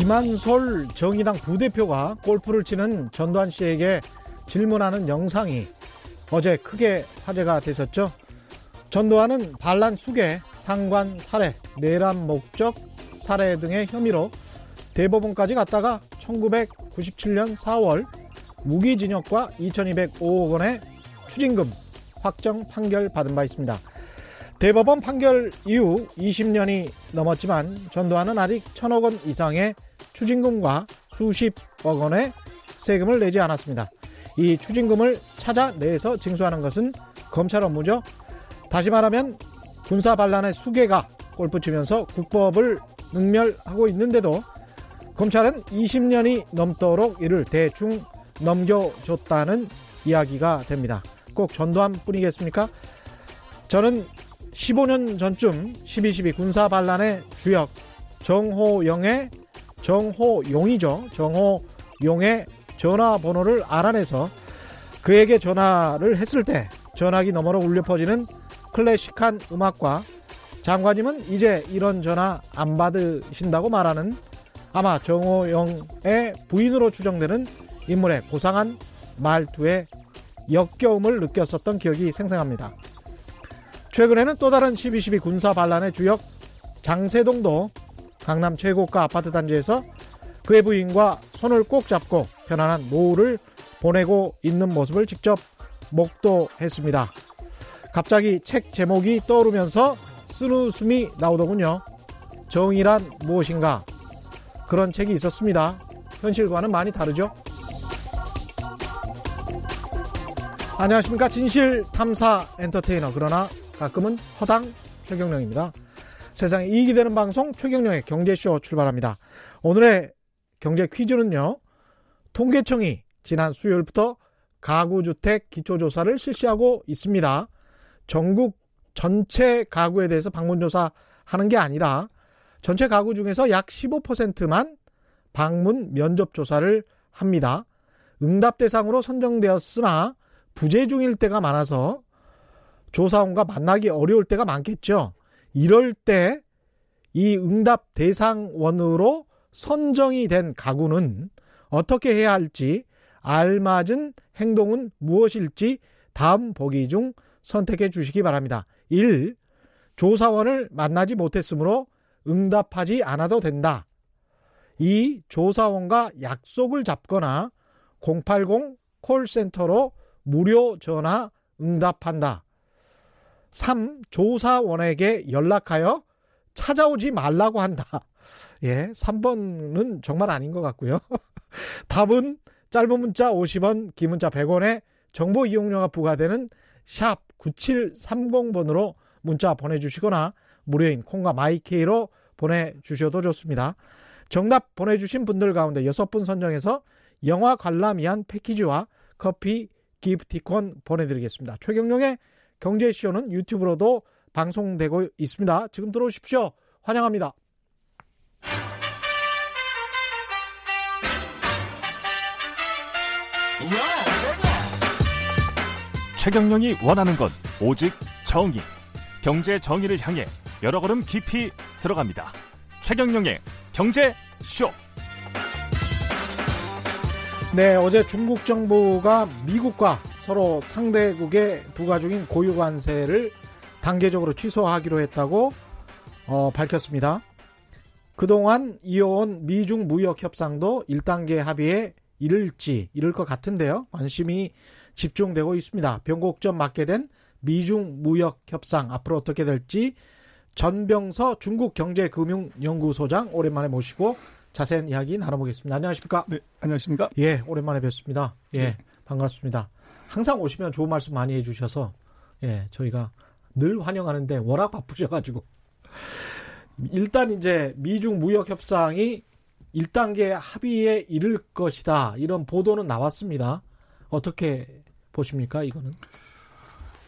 이만솔 정의당 부대표가 골프를 치는 전두환 씨에게 질문하는 영상이 어제 크게 화제가 됐었죠. 전두환은 반란 수괴, 상관 살해, 내란 목적 살해 등의 혐의로 대법원까지 갔다가 1997년 4월 무기징역과 2205억 원의 추징금 확정 판결 받은 바 있습니다. 대법원 판결 이후 20년이 넘었지만 전두환은 아직 천억 원 이상의 추징금과 수십억 원의 세금을 내지 않았습니다. 이 추징금을 찾아내서 징수하는 것은 검찰 업무죠. 다시 말하면 군사 반란의 수괴가 골프 치면서 국법을 능멸하고 있는데도 검찰은 20년이 넘도록 이를 대충 넘겨줬다는 이야기가 됩니다. 꼭 전두환 뿐이겠습니까? 저는 15년 전쯤 12.12 군사 반란의 주역 정호영의 정호용이죠. 정호용의 전화번호를 알아내서 그에게 전화를 했을 때 전화기 너머로 울려 퍼지는 클래식한 음악과 장관님은 이제 이런 전화 안 받으신다고 말하는 아마 정호영의 부인으로 추정되는 인물의 고상한 말투에 역겨움을 느꼈었던 기억이 생생합니다. 최근에는 또 다른 12.12 군사 반란의 주역 장세동도 강남 최고가 아파트 단지에서 그의 부인과 손을 꼭 잡고 편안한 노후를 보내고 있는 모습을 직접 목도했습니다. 갑자기 책 제목이 떠오르면서 쓴 웃음이 나오더군요. 정의란 무엇인가? 그런 책이 있었습니다. 현실과는 많이 다르죠? 안녕하십니까. 진실 탐사 엔터테이너. 그러나 가끔은 허당 최경령입니다. 세상에 이익이 되는 방송 최경령의 경제쇼 출발합니다. 오늘의 경제 퀴즈는요. 통계청이 지난 수요일부터 가구주택 기초조사를 실시하고 있습니다. 전국 전체 가구에 대해서 방문조사 하는 게 아니라 전체 가구 중에서 약 15%만 방문 면접 조사를 합니다. 응답 대상으로 선정되었으나 부재 중일 때가 많아서 조사원과 만나기 어려울 때가 많겠죠. 이럴 때 이 응답 대상원으로 선정이 된 가구는 어떻게 해야 할지 알맞은 행동은 무엇일지 다음 보기 중 선택해 주시기 바랍니다. 1. 조사원을 만나지 못했으므로 응답하지 않아도 된다. 2. 조사원과 약속을 잡거나 080 콜센터로 무료 전화 응답한다. 3. 조사원에게 연락하여 찾아오지 말라고 한다. 예, 3번은 정말 아닌 것 같고요. 답은 짧은 문자 50원, 긴 문자 100원에 정보 이용료가 부과되는 샵 9730번으로 문자 보내주시거나 무료인 콩과 마이케이로 보내주셔도 좋습니다. 정답 보내주신 분들 가운데 6분 선정해서 영화 관람 위한 패키지와 커피 기프티콘 보내드리겠습니다. 최경룡의 경제쇼는 유튜브로도 방송되고 있습니다. 지금 들어오십시오. 환영합니다. 최경령이 원하는 건 오직 정의. 경제 정의를 향해 여러 걸음 깊이 들어갑니다. 최경령의 경제 쇼. 네, 어제 중국 정부가 미국과 서로 상대국에 부과 중인 고유 관세를 단계적으로 취소하기로 했다고 어, 밝혔습니다. 그동안 이어온 미중 무역 협상도 1단계 합의에 이를지 이를 것 같은데요. 관심이 집중되고 있습니다. 변곡점 맞게 된 미중 무역 협상 앞으로 어떻게 될지 전병서 중국경제금융연구소장 오랜만에 모시고 자세한 이야기 나눠보겠습니다. 안녕하십니까? 네, 안녕하십니까? 예, 오랜만에 뵙습니다. 예, 네. 반갑습니다. 항상 오시면 좋은 말씀 많이 해주셔서 예, 저희가 늘 환영하는데 워낙 바쁘셔가지고 일단 이제 미중 무역 협상이 1단계 합의에 이를 것이다 이런 보도는 나왔습니다. 어떻게 보십니까 이거는?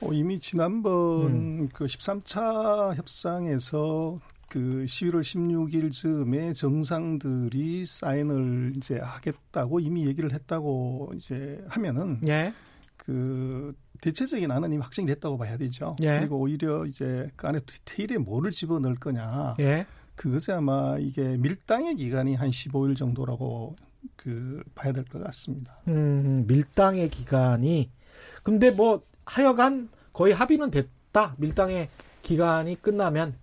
어, 이미 지난번 음. 그 13차 협상에서 그 11월 16일 즈음에 정상들이 사인을 이제 하겠다고 이미 얘기를 했다고 이제 하면은 예. 그 대체적인 안은 이미 확정이 됐다고 봐야 되죠. 예. 그리고 오히려 이제 그 안에 디테일에 뭐를 집어넣을 거냐. 예. 그것이 아마 이게 밀당의 기간이 한 15일 정도라고 그 봐야 될 것 같습니다. 음, 밀당의 기간이 근데 뭐 하여간 거의 합의는 됐다. 밀당의 기간이 끝나면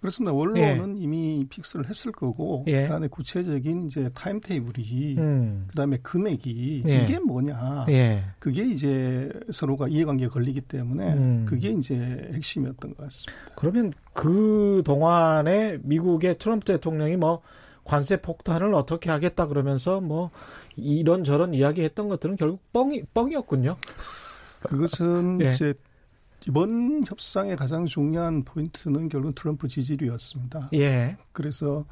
그렇습니다. 원론은 이미 fix를 했을 거고 예. 그다음에 구체적인 이제 time table이 음. 그다음에 금액이 예. 이게 뭐냐. 예. 그게 이제 서로가 이해관계가 걸리기 때문에 음. 그게 이제 핵심이었던 것 같습니다. 그러면 그 동안에 미국의 트럼프 대통령이 뭐 관세 폭탄을 어떻게 하겠다 그러면서 뭐 이런 저런 이야기했던 것들은 결국 뻥이 뻥이었군요. 그것은 예. 이제 이번 협상의 가장 중요한 포인트는 결국 트럼프 지지율이었습니다. 예. 그래서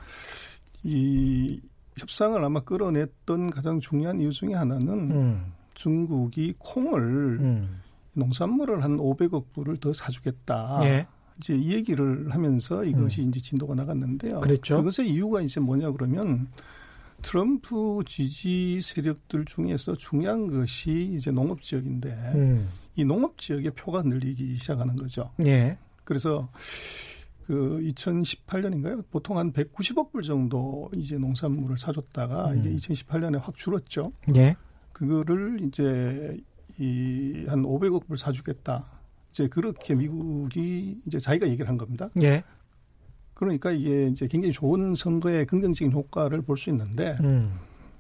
이 협상을 아마 끌어냈던 가장 중요한 이유 중에 하나는 음. 중국이 콩을 음. 농산물을 한 500억 불을 더 사주겠다. 예. 이제 이 얘기를 하면서 이것이 음. 이제 진도가 나갔는데요. 그랬죠. 그것의 이유가 이제 뭐냐 그러면 트럼프 지지 세력들 중에서 중요한 것이 이제 농업 지역인데 음. 이 농업 지역의 표가 늘리기 시작하는 거죠. 예. 그래서 그 2018년인가요? 보통 한 190억 불 정도 이제 농산물을 사줬다가 음. 이게 2018년에 확 줄었죠. 예. 그거를 이제 이 한 500억 불 사주겠다. 이제 그렇게 미국이 이제 자기가 얘기를 한 겁니다. 예. 그러니까 이게 이제 굉장히 좋은 선거에 긍정적인 효과를 볼 수 있는데 음.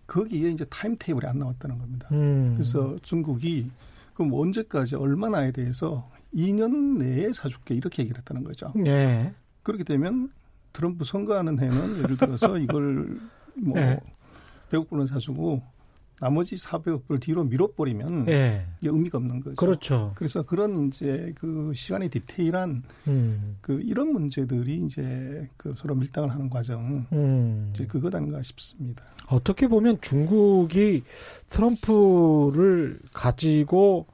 거기에 이제 타임 테이블이 안 나왔다는 겁니다. 음. 그래서 중국이 그럼 언제까지 얼마나에 대해서 2년 내에 사줄게 이렇게 얘기를 했다는 거죠. 예. 그렇게 되면 트럼프 선거하는 해는 예를 들어서 이걸 뭐 네. 100억 불은 사주고 나머지 400억 불 뒤로 밀어버리면 예. 의미가 없는 거죠. 그렇죠. 그래서 그런 이제 그 시간의 디테일한 음. 그 이런 문제들이 이제 그 서로 밀당을 하는 과정 음. 이제 그것 아닌가 싶습니다. 어떻게 보면 중국이 트럼프를 가지고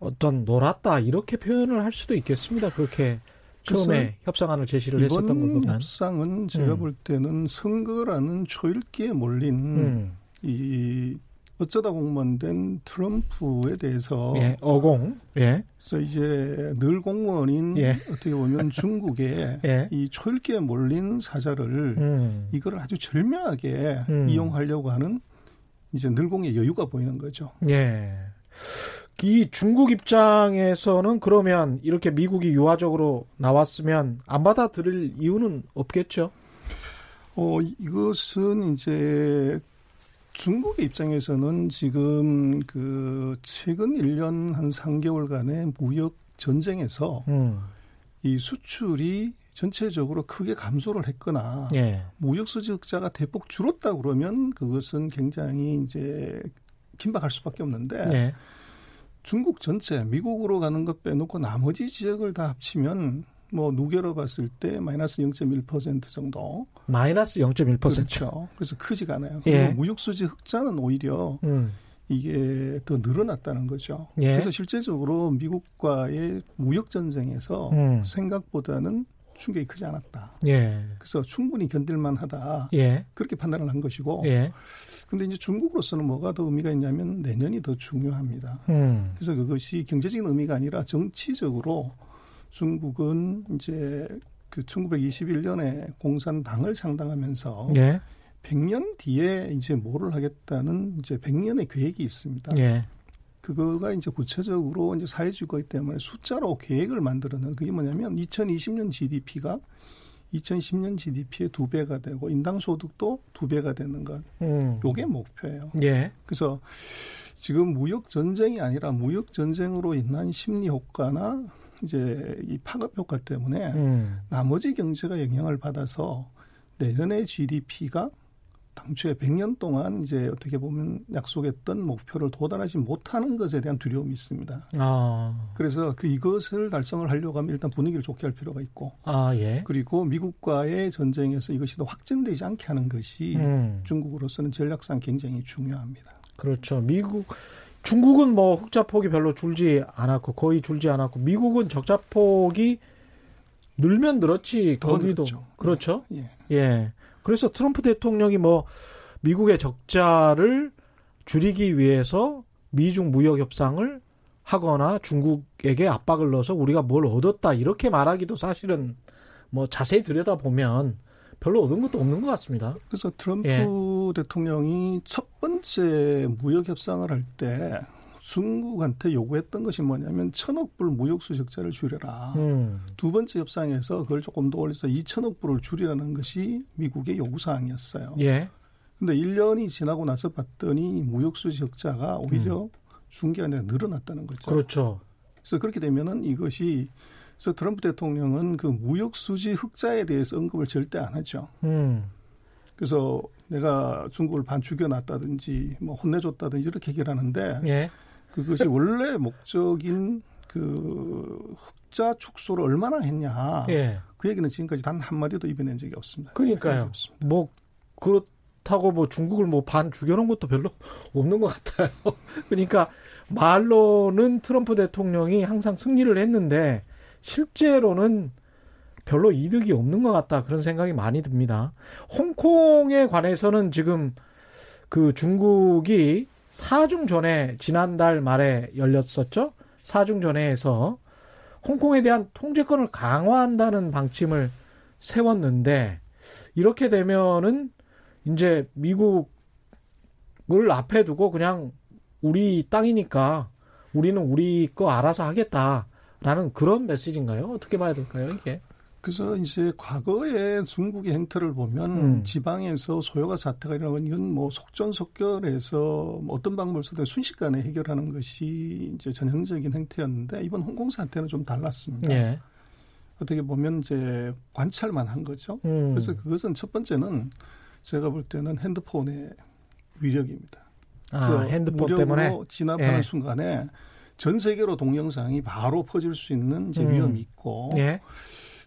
어떤 놀았다 이렇게 표현을 할 수도 있겠습니다. 그렇게 처음에 협상안을 제시를 했었던 걸 보면. 협상은 제가 음. 볼 때는 선거라는 초읽기에 몰린 음. 이 어쩌다 공무원된 트럼프에 대해서 예, 어공. 예. 그래서 이제 늘 공무원인 예. 어떻게 보면 중국의 예. 이 초읽기에 몰린 사자를 음. 이거를 아주 절묘하게 음. 이용하려고 하는 이제 늘공의 여유가 보이는 거죠. 예. 이 중국 입장에서는 그러면 이렇게 미국이 유화적으로 나왔으면 안 받아들일 이유는 없겠죠. 어, 이것은 이제 중국의 입장에서는 지금 그 최근 1년 한 3개월간의 무역 전쟁에서 음. 이 수출이 전체적으로 크게 감소를 했거나 예. 무역 수지 흑자가 대폭 줄었다 그러면 그것은 굉장히 이제 긴박할 수밖에 없는데 예. 중국 전체 미국으로 가는 것 빼놓고 나머지 지역을 다 합치면 뭐 누계로 봤을 때 마이너스 0.1% 정도 마이너스 0.1%. 그렇죠. 그래서 크지가 않아요. 예. 그리고 무역 수지 흑자는 오히려 음. 이게 더 늘어났다는 거죠. 예. 그래서 실제적으로 미국과의 무역 전쟁에서 음. 생각보다는 충격이 크지 않았다. 예. 그래서 충분히 견딜만하다. 예. 그렇게 판단을 한 것이고. 예. 근데 이제 중국으로서는 뭐가 더 의미가 있냐면 내년이 더 중요합니다. 음. 그래서 그것이 경제적인 의미가 아니라 정치적으로 중국은 이제 그 1921년에 공산당을 창당하면서 예. 100년 뒤에 이제 뭐를 하겠다는 이제 100년의 계획이 있습니다. 예. 그거가 이제 구체적으로 이제 사회주의이기 때문에 숫자로 계획을 만들어는 그게 뭐냐면 2020년 GDP가 2010년 GDP의 두 배가 되고 인당 소득도 두 배가 되는 것. 음. 요게 목표예요. 예. 그래서 지금 무역 전쟁이 아니라 무역 전쟁으로 인한 심리 효과나 이제 이 파급 효과 때문에 음. 나머지 경제가 영향을 받아서 내년의 GDP가 당초에 100년 동안 이제 어떻게 보면 약속했던 목표를 도달하지 못하는 것에 대한 두려움이 있습니다. 아. 그래서 그 이것을 달성을 하려고 하면 일단 분위기를 좋게 할 필요가 있고 아, 예. 그리고 미국과의 전쟁에서 이것이 더 확전되지 않게 하는 것이 음. 중국으로서는 전략상 굉장히 중요합니다. 그렇죠. 미국 중국은 뭐 흑자 폭이 별로 줄지 않았고 거의 줄지 않았고 미국은 적자 폭이 늘면 늘었지 더 거기도 늘었죠. 그렇죠. 예. 예. 그래서 트럼프 대통령이 뭐 미국의 적자를 줄이기 위해서 미중 무역 협상을 하거나 중국에게 압박을 넣어서 우리가 뭘 얻었다 이렇게 말하기도 사실은 뭐 자세히 들여다 보면 별로 얻은 것도 없는 것 같습니다. 그래서 트럼프 예. 대통령이 첫 번째 무역 협상을 할 때 중국한테 요구했던 것이 뭐냐면 천억 불 무역수 적자를 줄여라. 음. 두 번째 협상에서 그걸 조금 더 올려서 2천억 불을 줄이라는 것이 미국의 요구 사항이었어요. 예. 근데 1년이 지나고 나서 봤더니 무역수 적자가 오히려 중기가 아니라 늘어났다는 거죠. 음. 그렇죠. 그래서 그렇게 되면은 이것이 그래서 트럼프 대통령은 그 무역 수지 흑자에 대해서 언급을 절대 안 하죠. 음. 그래서 내가 중국을 반 죽여 놨다든지 뭐 혼내줬다든지 이렇게 얘기를 하는데 예. 그것이 원래 목적인 그 흑자 축소를 얼마나 했냐. 예. 그 얘기는 지금까지 단 한마디도 입어낸 적이 없습니다. 그러니까요. 적이 없습니다. 뭐 그렇다고 뭐 중국을 뭐 반 죽여놓은 것도 별로 없는 것 같아요. 그러니까 말로는 트럼프 대통령이 항상 승리를 했는데 실제로는 별로 이득이 없는 것 같다 그런 생각이 많이 듭니다. 홍콩에 관해서는 지금 그 중국이 사중 전에 지난달 말에 열렸었죠. 사중 전에에서 홍콩에 대한 통제권을 강화한다는 방침을 세웠는데 이렇게 되면은 이제 미국을 앞에 두고 그냥 우리 땅이니까 우리는 우리 거 알아서 하겠다 라는 그런 메시지인가요? 어떻게 봐야 될까요, 이게? 그래서 이제 과거의 중국의 행태를 보면 음. 지방에서 소요가 사태가 일어나면 이건 뭐 속전속결해서 뭐 어떤 방법을 쓰든 순식간에 해결하는 것이 이제 전형적인 행태였는데 이번 홍콩 사태는 좀 달랐습니다. 예. 어떻게 보면 이제 관찰만 한 거죠. 음. 그래서 그것은 첫 번째는 제가 볼 때는 핸드폰의 위력입니다. 아, 그 핸드폰 때문에 진압하는 예. 순간에 전 세계로 동영상이 바로 퍼질 수 있는 이제 음. 위험이 있고 예.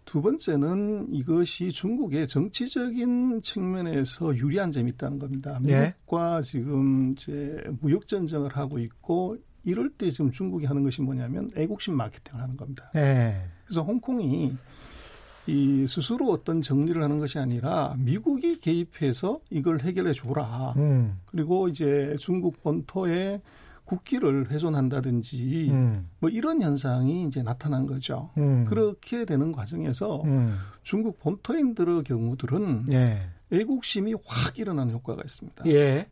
두 번째는 이것이 중국의 정치적인 측면에서 유리한 점이 있다는 겁니다. 예. 미국과 지금 이제 무역 전쟁을 하고 있고 이럴 때 지금 중국이 하는 것이 뭐냐면 애국심 마케팅을 하는 겁니다. 예. 그래서 홍콩이 이 스스로 어떤 정리를 하는 것이 아니라 미국이 개입해서 이걸 해결해 줘라. 음. 그리고 이제 중국 본토에 국기를 훼손한다든지 음. 뭐 이런 현상이 이제 나타난 거죠. 음. 그렇게 되는 과정에서 음. 중국 본토인들의 경우들은 예. 애국심이 확 일어나는 효과가 있습니다. 예.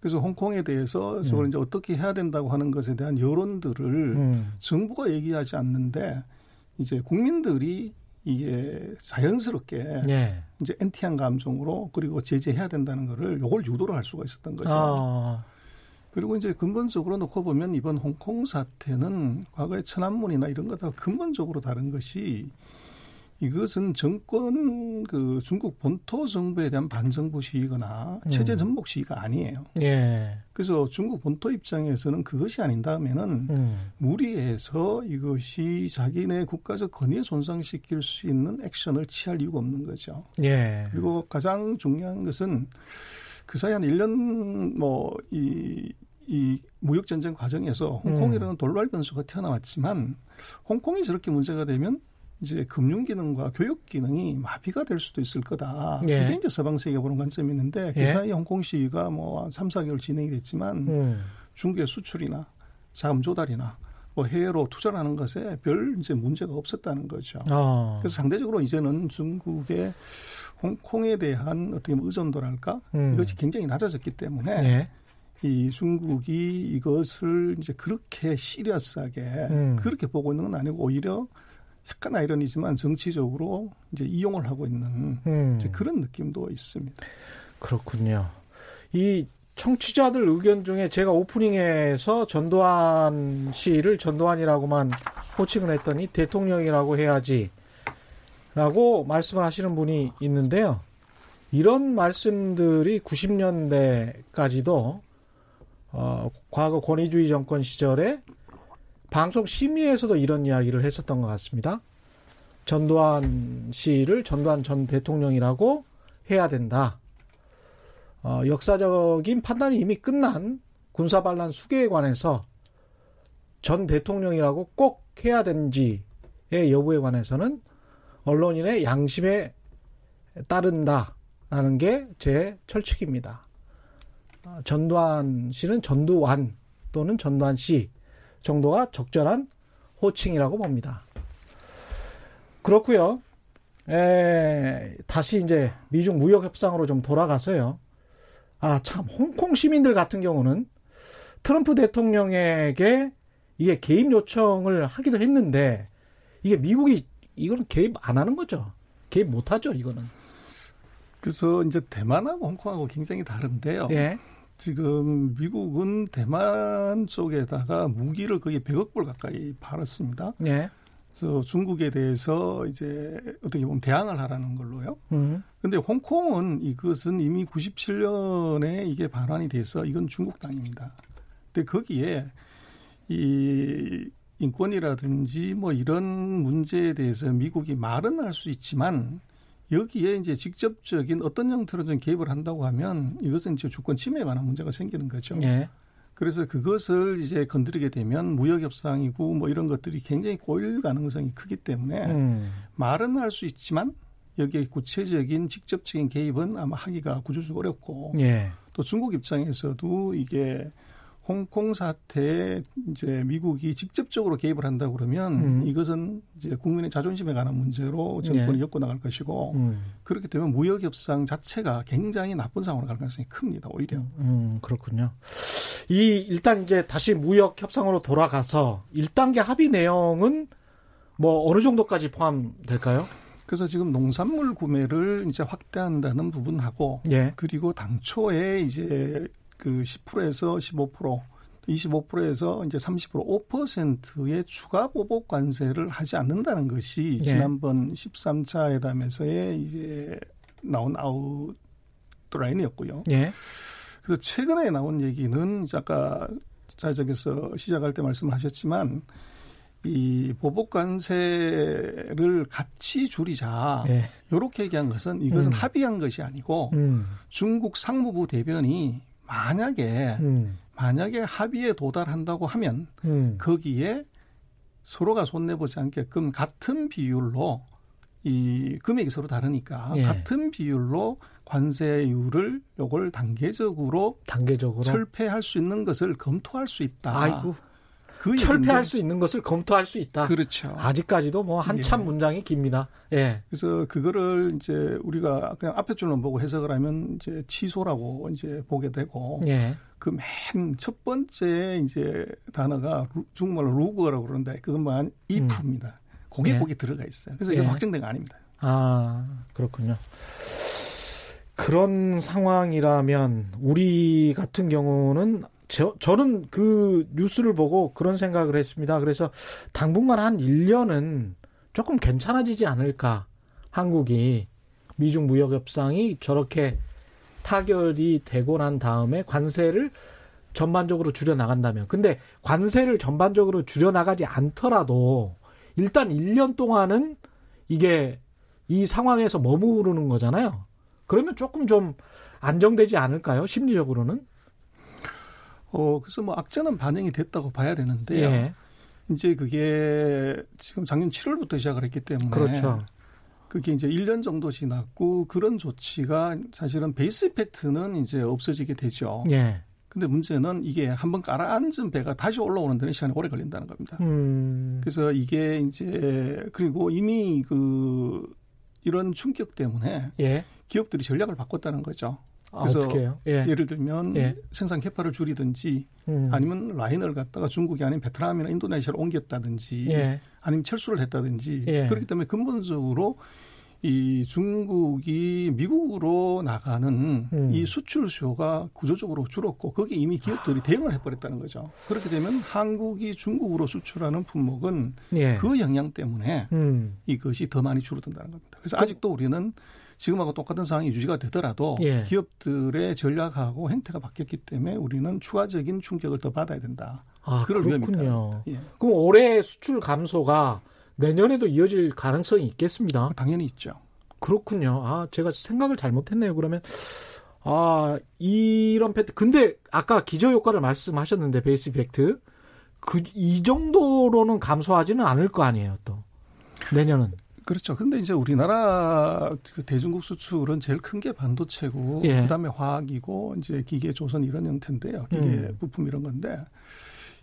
그래서 홍콩에 대해서 저걸 이제 어떻게 해야 된다고 하는 것에 대한 여론들을 음. 정부가 얘기하지 않는데 이제 국민들이 이게 자연스럽게 예. 이제 엔티한 감정으로 그리고 제재해야 된다는 거를 요걸 유도를 할 수가 있었던 거죠. 아. 그리고 이제 근본적으로 놓고 보면 이번 홍콩 사태는 과거의 천안문이나 이런 거다 근본적으로 다른 것이 이것은 정권 그 중국 본토 정부에 대한 반정부 시위거나 체제 음. 전복 시위가 아니에요. 예. 그래서 중국 본토 입장에서는 그것이 아닌 다음에는 음. 무리해서 이것이 자기네 국가적 권위에 손상시킬 수 있는 액션을 취할 이유가 없는 거죠. 예. 그리고 가장 중요한 것은 그 사이 한 1년 뭐 이 이 무역 전쟁 과정에서 홍콩이라는 돌발 변수가 튀어나왔지만 홍콩이 저렇게 문제가 되면 이제 금융 기능과 교육 기능이 마비가 될 수도 있을 거다. 예. 이게 이제 서방 세계가 보는 관점이 있는데 그 예. 사이 에 홍콩 시위가 뭐 3, 4개월 진행이 됐지만 음. 중국의 수출이나 자금 조달이나 뭐 해외로 투자를 하는 것에 별 이제 문제가 없었다는 거죠. 아. 그래서 상대적으로 이제는 중국의 홍콩에 대한 어떻게 보면 의존도랄까 음. 이것이 굉장히 낮아졌기 때문에 예. 이 중국이 이것을 이제 그렇게 시리어스하게 음. 그렇게 보고 있는 건 아니고 오히려 약간 아이러니지만 정치적으로 이제 이용을 하고 있는 음. 그런 느낌도 있습니다. 그렇군요. 이 청취자들 의견 중에 제가 오프닝에서 전두환 씨를 전두환이라고만 호칭을 했더니 대통령이라고 해야지 라고 말씀을 하시는 분이 있는데요. 이런 말씀들이 90년대까지도 어, 과거 권위주의 정권 시절에 방송 심의에서도 이런 이야기를 했었던 것 같습니다. 전두환 씨를 전두환 전 대통령이라고 해야 된다. 어, 역사적인 판단이 이미 끝난 군사 반란 수계에 관해서 전 대통령이라고 꼭 해야 되는지의 여부에 관해서는 언론인의 양심에 따른다라는 게 제 철칙입니다. 어, 전두환 씨는 전두환 또는 전두환 씨 정도가 적절한 호칭이라고 봅니다. 그렇고요. 에, 다시 이제 미중 무역 협상으로 좀 돌아가서요. 아, 참 홍콩 시민들 같은 경우는 트럼프 대통령에게 이게 개입 요청을 하기도 했는데 이게 미국이 이거는 개입 안 하는 거죠. 개입 못 하죠, 이거는. 그래서 이제 대만하고 홍콩하고 굉장히 다른데요. 예. 지금 미국은 대만 쪽에다가 무기를 거의 100억 불 가까이 팔았습니다. 예. 그래서 중국에 대해서 이제 어떻게 보면 대항을 하라는 걸로요. 음. 근데 홍콩은 이것은 이미 97년에 이게 반환이 돼서 이건 중국 땅입니다. 근데 거기에 이 인권이라든지 뭐 이런 문제에 대해서 미국이 말은 할 수 있지만 여기에 이제 직접적인 어떤 형태로 좀 개입을 한다고 하면 이것은 이제 주권 침해에 관한 문제가 생기는 거죠. 예. 그래서 그것을 이제 건드리게 되면 무역 협상이고 뭐 이런 것들이 굉장히 꼬일 가능성이 크기 때문에 음. 말은 할 수 있지만 여기에 구체적인 직접적인 개입은 아마 하기가 구조적 어렵고 예. 또 중국 입장에서도 이게 홍콩 사태에 이제 미국이 직접적으로 개입을 한다 그러면 음. 이것은 이제 국민의 자존심에 관한 문제로 정권이 예. 엮고 나갈 것이고 음. 그렇기 때문에 무역 협상 자체가 굉장히 나쁜 상황으로 갈 가능성이 큽니다. 오히려. 음, 그렇군요. 이 일단 이제 다시 무역 협상으로 돌아가서 1단계 합의 내용은 뭐 어느 정도까지 포함될까요? 그래서 지금 농산물 구매를 이제 확대한다는 부분하고 예. 그리고 당초에 이제 그 10%에서 15% 25%에서 이제 30% 5%의 추가 보복 관세를 하지 않는다는 것이 예. 지난번 13차 회담에서의 이제 나온 아웃라인이었고요. 예. 그래서 최근에 나온 얘기는 아까 자적에서 시작할 때 말씀하셨지만 이 보복 관세를 같이 줄이자 예. 이렇게 얘기한 것은 이것은 음. 합의한 것이 아니고 음. 중국 상무부 대변이 만약에 음. 만약에 합의에 도달한다고 하면 음. 거기에 서로가 손내보지 않게끔 같은 비율로 이 금액이 서로 다르니까 예. 같은 비율로 관세율을 요걸 단계적으로 단계적으로 철폐할 수 있는 것을 검토할 수 있다. 아이고 그 철폐할 얘기인데 수 있는 것을 검토할 수 있다. 그렇죠. 아직까지도 뭐 한참 예. 문장이 깁니다. 예. 그래서 그거를 이제 우리가 그냥 앞에 줄만 보고 해석을 하면 이제 취소라고 이제 보게 되고 예. 그맨 첫 번째 이제 단어가 루- 중국말로 루거라고 그러는데 그것만 if입니다. 그게 예. 거기 들어가 있어요. 그래서 이건 예. 확정된 거 아닙니다. 아, 그렇군요. 그런 상황이라면 우리 같은 경우는 저, 저는 그 뉴스를 보고 그런 생각을 했습니다. 그래서 당분간 한 1년은 조금 괜찮아지지 않을까. 한국이 미중 무역 협상이 저렇게 타결이 되고 난 다음에 관세를 전반적으로 줄여 나간다면. 근데 관세를 전반적으로 줄여 나가지 않더라도 일단 1년 동안은 이게 이 상황에서 머무르는 거잖아요. 그러면 조금 좀 안정되지 않을까요? 심리적으로는? 어 그래서 뭐 악재는 반영이 됐다고 봐야 되는데요. 예. 이제 그게 지금 작년 7월부터 시작을 했기 때문에 그렇죠. 그게 이제 1년 정도 지났고 그런 조치가 사실은 베이스 이펙트는 이제 없어지게 되죠. 예. 근데 문제는 이게 한번 가라앉은 배가 다시 올라오는 데는 시간이 오래 걸린다는 겁니다. 음. 그래서 이게 이제 그리고 이미 그 이런 충격 때문에 예. 기업들이 전략을 바꿨다는 거죠. 아, 그래서 해요? 예. 예를 들면 예. 생산 캐파를 줄이든지 음. 아니면 라인을 갖다가 중국이 아닌 베트남이나 인도네시아로 옮겼다든지 예. 아니면 철수를 했다든지 예. 그렇기 때문에 근본적으로 이 중국이 미국으로 나가는 음. 이 수출 수요가 구조적으로 줄었고 거기에 이미 기업들이 대응을 해버렸다는 거죠. 그렇게 되면 한국이 중국으로 수출하는 품목은 예. 그 영향 때문에 음. 이것이 더 많이 줄어든다는 겁니다. 그래서 아직도 우리는 지금하고 똑같은 상황이 유지가 되더라도 예. 기업들의 전략하고 행태가 바뀌었기 때문에 우리는 추가적인 충격을 더 받아야 된다. 아, 그럴 그렇군요. 예. 그럼 올해 수출 감소가 내년에도 이어질 가능성이 있겠습니다. 당연히 있죠. 그렇군요. 아, 제가 생각을 잘못했네요. 그러면 아, 이런 패트 근데 아까 기저 효과를 말씀하셨는데 베이스 이펙트 그 이 정도로는 감소하지는 않을 거 아니에요, 또. 내년은. 그렇죠. 근데 이제 우리나라 그 대중국 수출은 제일 큰 게 반도체고 예. 그다음에 화학이고 이제 기계 조선 이런 형태인데요. 기계 음. 부품 이런 건데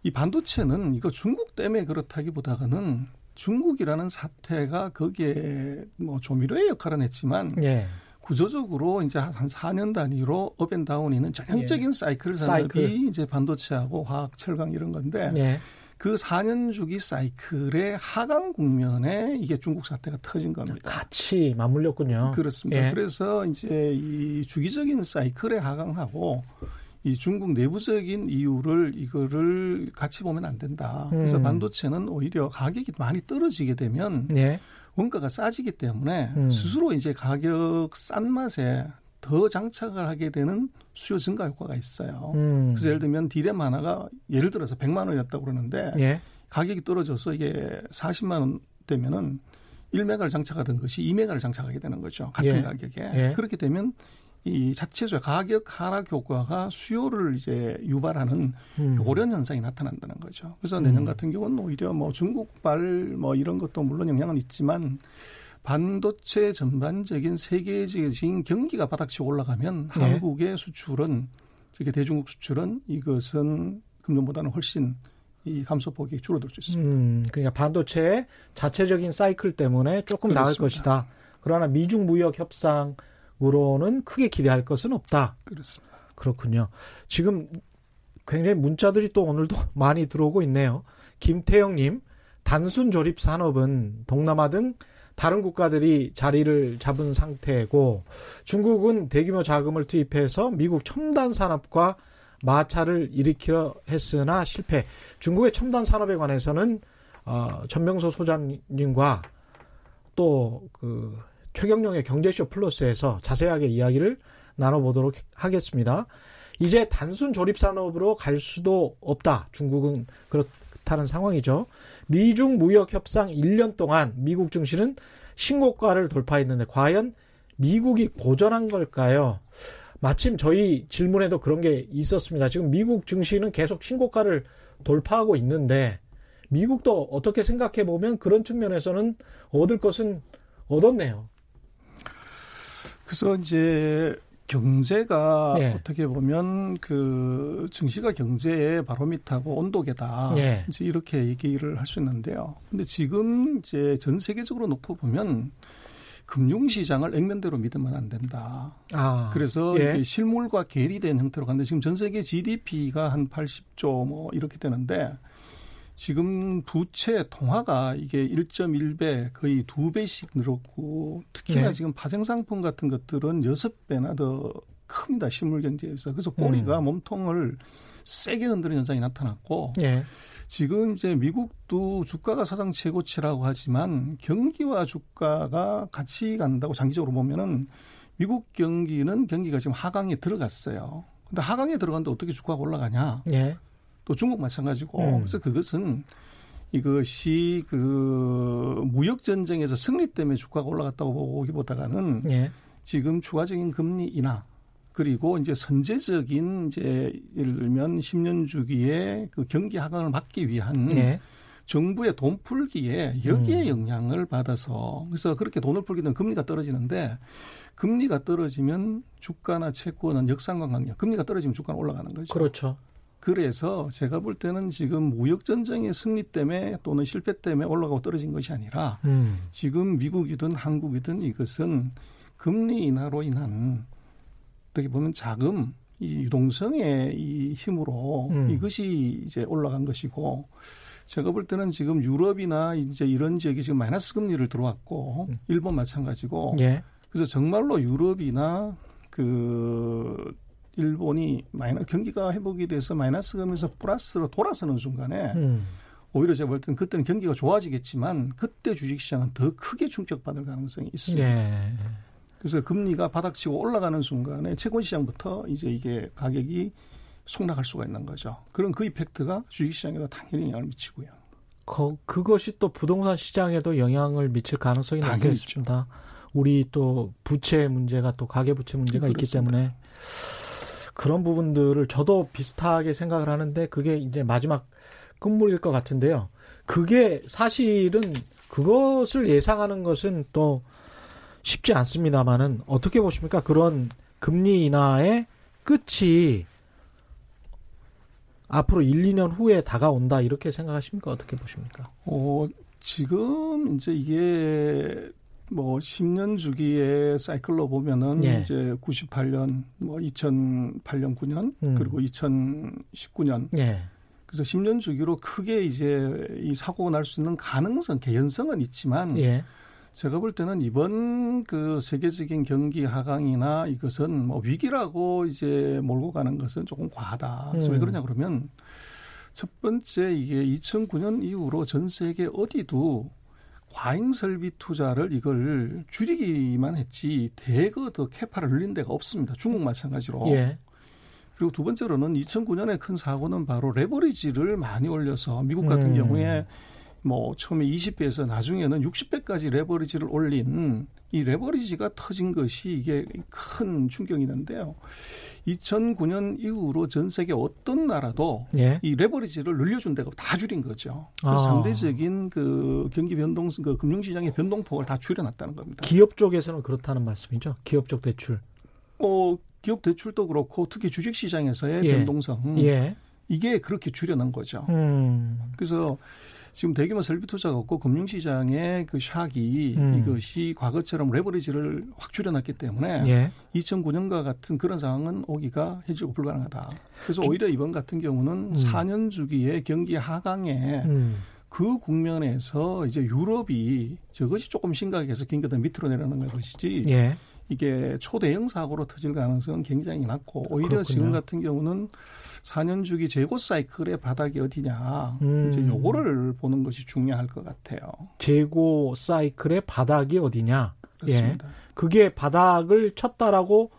이 반도체는 이거 중국 때문에 그렇다기보다는 중국이라는 사태가 거기에 뭐 조미료의 역할은 했지만 예. 구조적으로 이제 한 4년 단위로 업앤다운이 있는 전형적인 예. 사이클 산업이 사이클. 이제 반도체하고 화학, 철강 이런 건데 예. 그 4년 주기 사이클의 하강 국면에 이게 중국 사태가 터진 겁니다. 같이 맞물렸군요. 그렇습니다. 예. 그래서 이제 이 주기적인 사이클에 하강하고 이 중국 내부적인 이유를 이거를 같이 보면 안 된다. 그래서 음. 반도체는 오히려 가격이 많이 떨어지게 되면 예. 원가가 싸지기 때문에 음. 스스로 이제 가격 싼 맛에 더 장착을 하게 되는 수요 증가 효과가 있어요. 음. 그래서 예를 들면 디램 하나가 예를 들어서 100만 원이었다고 그러는데 예. 가격이 떨어져서 이게 40만 원 되면은 1메가를 장착하던 것이 2메가를 장착하게 되는 거죠. 같은 예. 가격에. 예. 그렇게 되면 이 자체적으로 가격 하락 효과가 수요를 이제 유발하는 음. 요런 현상이 나타난다는 거죠. 그래서 내년 음. 같은 경우는 오히려 뭐 중국발 뭐 이런 것도 물론 영향은 있지만 반도체 전반적인 세계적인 경기가 바닥치고 올라가면 네. 한국의 수출은 이렇게 대중국 수출은 이것은 금년보다는 훨씬 이 감소폭이 줄어들 수 있습니다. 음, 그러니까 반도체의 자체적인 사이클 때문에 조금 그렇습니다. 나을 것이다. 그러나 미중 무역 협상 으로는 크게 기대할 것은 없다. 그렇습니다. 그렇군요. 지금 굉장히 문자들이 또 오늘도 많이 들어오고 있네요. 김태영님, 단순 조립 산업은 동남아 등 다른 국가들이 자리를 잡은 상태고 중국은 대규모 자금을 투입해서 미국 첨단 산업과 마찰을 일으키려 했으나 실패. 중국의 첨단 산업에 관해서는 어, 전명소 소장님과 또 그 최경령의 경제쇼 플러스에서 자세하게 이야기를 나눠보도록 하겠습니다. 이제 단순 조립 산업으로 갈 수도 없다. 중국은 그렇 다는 상황이죠. 미중 무역 협상 1년 동안 미국 증시는 신고가를 돌파했는데 과연 미국이 고전한 걸까요? 마침 저희 질문에도 그런 게 있었습니다. 지금 미국 증시는 계속 신고가를 돌파하고 있는데 미국도 어떻게 생각해 보면 그런 측면에서는 얻을 것은 얻었네요. 그래서 이제 경제가 예. 어떻게 보면 그 증시가 경제의 바로미터고 온도계다. 예. 이제 이렇게 얘기를 할 수 있는데요. 근데 지금 이제 전 세계적으로 놓고 보면 금융시장을 액면대로 믿으면 안 된다. 아, 그래서 예. 실물과 괴리된 형태로 갔는데 지금 전 세계 GDP가 한 80조 뭐 이렇게 되는데 지금 부채 통화가 이게 1.1배 거의 두 배씩 늘었고 특히나 네. 지금 파생상품 같은 것들은 여섯 배나 더 큽니다 실물 경제에서 그래서 꼬리가 음. 몸통을 세게 흔드는 현상이 나타났고 네. 지금 이제 미국도 주가가 사상 최고치라고 하지만 경기와 주가가 같이 간다고 장기적으로 보면은 미국 경기는 경기가 지금 하강에 들어갔어요. 근데 하강에 들어갔는데 어떻게 주가가 올라가냐? 네. 또 중국 마찬가지고 음. 그래서 그것은 이것이 그 무역 전쟁에서 승리 때문에 주가가 올라갔다고 보기보다는 예. 지금 추가적인 금리 인하 그리고 이제 선제적인 이제 예를 들면 10년 주기에 그 경기 하강을 막기 위한 예. 정부의 돈 풀기에 여기에 음. 영향을 받아서 그래서 그렇게 돈을 풀기 는 금리가 떨어지는데 금리가 떨어지면 주가나 채권은 역상관 관계 금리가 떨어지면 주가는 올라가는 거죠. 그렇죠. 그래서 제가 볼 때는 지금 무역 전쟁의 승리 때문에 또는 실패 때문에 올라가고 떨어진 것이 아니라 음. 지금 미국이든 한국이든 이것은 금리 인하로 인한 어떻게 보면 자금 이 유동성의 이 힘으로 음. 이것이 이제 올라간 것이고 제가 볼 때는 지금 유럽이나 이제 이런 지역이 지금 마이너스 금리를 들어왔고 음. 일본 마찬가지고 예. 그래서 정말로 유럽이나 그 일본이 마이너스 경기가 회복이 돼서 마이너스 가면서 플러스로 돌아서는 순간에 음. 오히려 제가 볼 때는 그때는 경기가 좋아지겠지만 그때 주식시장은 더 크게 충격받을 가능성이 있습니다. 네. 그래서 금리가 바닥치고 올라가는 순간에 채권시장부터 이제 이게 가격이 속락할 수가 있는 거죠. 그런 그 이펙트가 주식시장에도 당연히 영향을 미치고요. 그, 그것이 또 부동산 시장에도 영향을 미칠 가능성이 높겠습니다. 우리 또 부채 문제가 또 가계부채 문제가 그렇습니다. 있기 때문에 그런 부분들을 저도 비슷하게 생각을 하는데 그게 이제 마지막 끝물일 것 같은데요. 그게 사실은 그것을 예상하는 것은 또 쉽지 않습니다만은 어떻게 보십니까? 그런 금리 인하의 끝이 앞으로 1, 2년 후에 다가온다 이렇게 생각하십니까? 어떻게 보십니까? 어, 지금 이제 이게 뭐 10년 주기의 사이클로 보면은 예. 이제 98년 뭐 2008년 9년 음. 그리고 2019년 예. 그래서 10년 주기로 크게 이제 이 사고가 날 수 있는 가능성 개연성은 있지만 예. 제가 볼 때는 이번 그 세계적인 경기 하강이나 이것은 뭐 위기라고 이제 몰고 가는 것은 조금 과하다. 그래서 음. 왜 그러냐 그러면 첫 번째 이게 2009년 이후로 전 세계 어디도 과잉 설비 투자를 이걸 줄이기만 했지 대거 더 캐파를 늘린 데가 없습니다. 중국 마찬가지로. 예. 그리고 두 번째로는 2009년에 큰 사고는 바로 레버리지를 많이 올려서 미국 같은 음. 경우에 뭐 처음에 20배에서 나중에는 60배까지 레버리지를 올린 이 레버리지가 터진 것이 이게 큰 충격이는데요. 2009년 이후로 전 세계 어떤 나라도 예. 이 레버리지를 늘려준 데가 다 줄인 거죠. 아. 상대적인 그 경기 변동, 그 금융시장의 변동폭을 다 줄여놨다는 겁니다. 기업 쪽에서는 그렇다는 말씀이죠. 기업 쪽 대출. 어, 기업 대출도 그렇고 특히 주식 시장에서의 예. 변동성. 예. 이게 그렇게 줄여놓은 거죠. 음. 그래서 지금 대규모 설비 투자가 없고 금융시장의 그 샥이 음. 이것이 과거처럼 레버리지를 확 줄여놨기 때문에 예. 2009년과 같은 그런 상황은 오기가 해지고 불가능하다. 그래서 오히려 이번 같은 경우는 음. 4년 주기의 경기 하강에 음. 그 국면에서 이제 유럽이 저것이 조금 심각해서 경기가 밑으로 내려가는 것이지 예. 이게 초대형 사고로 터질 가능성은 굉장히 낮고 오히려 그렇군요. 지금 같은 경우는 4년 주기 재고 사이클의 바닥이 어디냐 음. 이제 요거를 보는 것이 중요할 것 같아요. 재고 사이클의 바닥이 어디냐? 그렇습니다. 예. 그게 바닥을 쳤다라고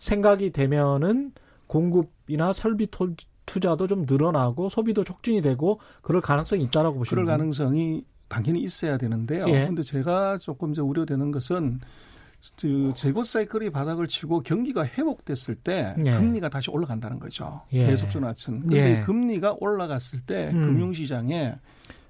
생각이 되면은 공급이나 설비 투자도 좀 늘어나고 소비도 촉진이 되고 그럴 가능성이 있다라고 보시는 그럴 가능성이 당연히 있어야 되는데요. 그런데 예. 제가 조금 이제 우려되는 것은 그 재고 사이클이 바닥을 치고 경기가 회복됐을 때 예. 금리가 다시 올라간다는 거죠. 예. 계속적으로 낮춘. 그런데 예. 금리가 올라갔을 때 음. 금융시장에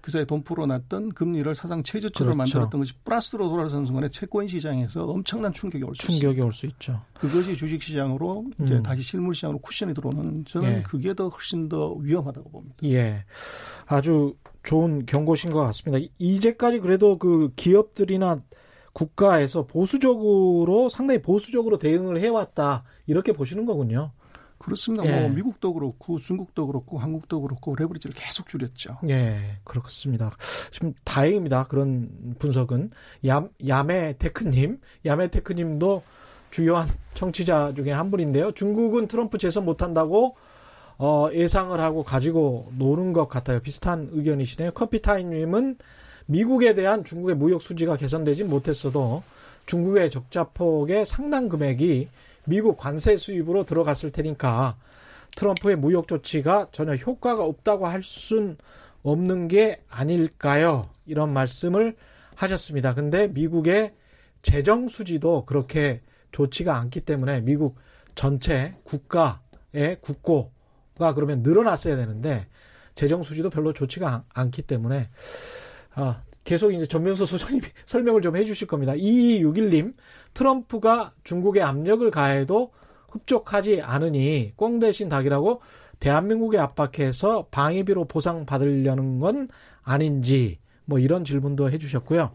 그 사이 돈 풀어놨던 금리를 사상 최저치로 그렇죠. 만들었던 것이 플러스로 돌아선 순간에 채권 시장에서 엄청난 충격이 올 수 있습니다. 충격이 올 수 있죠. 그것이 주식 시장으로 이제 음. 다시 실물 시장으로 쿠션이 들어오는 저는 예. 그게 더 훨씬 더 위험하다고 봅니다. 예. 아주 좋은 경고신 것 같습니다. 이제까지 그래도 그 기업들이나 국가에서 보수적으로 상당히 보수적으로 대응을 해왔다 이렇게 보시는 거군요. 그렇습니다. 예. 뭐 미국도 그렇고 중국도 그렇고 한국도 그렇고 레버리지를 계속 줄였죠. 예, 그렇습니다. 지금 다행입니다. 그런 분석은 야, 야매 테크님, 야매 테크님도 주요한 청취자 중에 한 분인데요. 중국은 트럼프 재선 못한다고 어, 예상을 하고 가지고 노는 것 같아요. 비슷한 의견이시네요. 커피타임님은 미국에 대한 중국의 무역 수지가 개선되지 못했어도 중국의 적자폭의 상당 금액이 미국 관세 수입으로 들어갔을 테니까 트럼프의 무역 조치가 전혀 효과가 없다고 할 순 없는 게 아닐까요? 이런 말씀을 하셨습니다. 근데 미국의 재정 수지도 그렇게 좋지가 않기 때문에 미국 전체 국가의 국고가 그러면 늘어났어야 되는데 재정 수지도 별로 좋지가 않기 때문에 아, 계속 이제 전면서 소장님이 설명을 좀 해주실 겁니다. 2261님, 트럼프가 중국에 압력을 가해도 흡족하지 않으니 꽁 대신 닭이라고 대한민국에 압박해서 방위비로 보상받으려는 건 아닌지 뭐 이런 질문도 해주셨고요.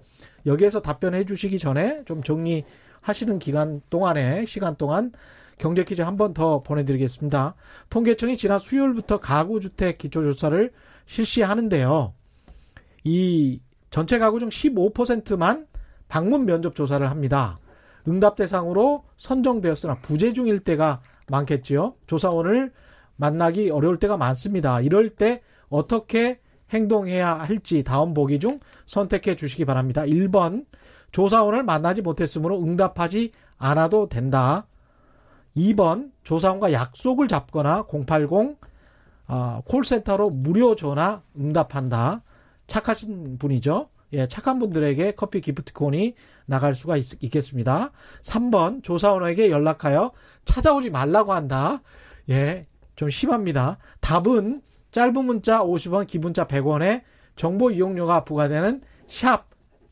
여기에서 답변해 주시기 전에 좀 정리하시는 기간 동안에 시간 동안 경제 퀴즈 한 번 더 보내드리겠습니다. 통계청이 지난 수요일부터 가구주택 기초조사를 실시하는데요. 이 전체 가구 중 15%만 방문 면접 조사를 합니다. 응답 대상으로 선정되었으나 부재 중일 때가 많겠지요. 조사원을 만나기 어려울 때가 많습니다. 이럴 때 어떻게 행동해야 할지 다음 보기 중 선택해 주시기 바랍니다. 1번 조사원을 만나지 못했으므로 응답하지 않아도 된다. 2번 조사원과 약속을 잡거나 080 어, 콜센터로 무료 전화 응답한다. 착하신 분이죠. 예, 착한 분들에게 커피 기프트콘이 나갈 수가 있, 겠습니다 3번 조사원에게 연락하여 찾아오지 말라고 한다. 예, 좀 심합니다. 답은 짧은 문자 50원, 긴 문자 100원에 정보 이용료가 부과되는 샵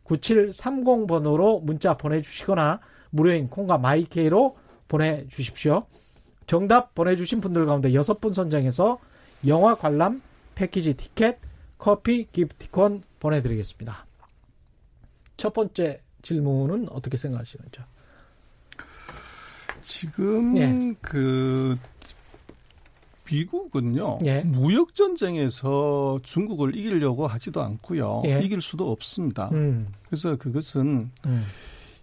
9730번으로 문자 보내주시거나 무료인 콩과 마이케이로 보내주십시오. 정답 보내주신 분들 가운데 여섯 분 선정해서 영화 관람 패키지 티켓, 커피, 기프티콘 보내드리겠습니다. 첫 번째 질문은 어떻게 생각하시는지요? 지금 예. 그 미국은요 예. 무역 전쟁에서 중국을 이기려고 하지도 않고요 예. 이길 수도 없습니다. 음, 그래서 그것은 음,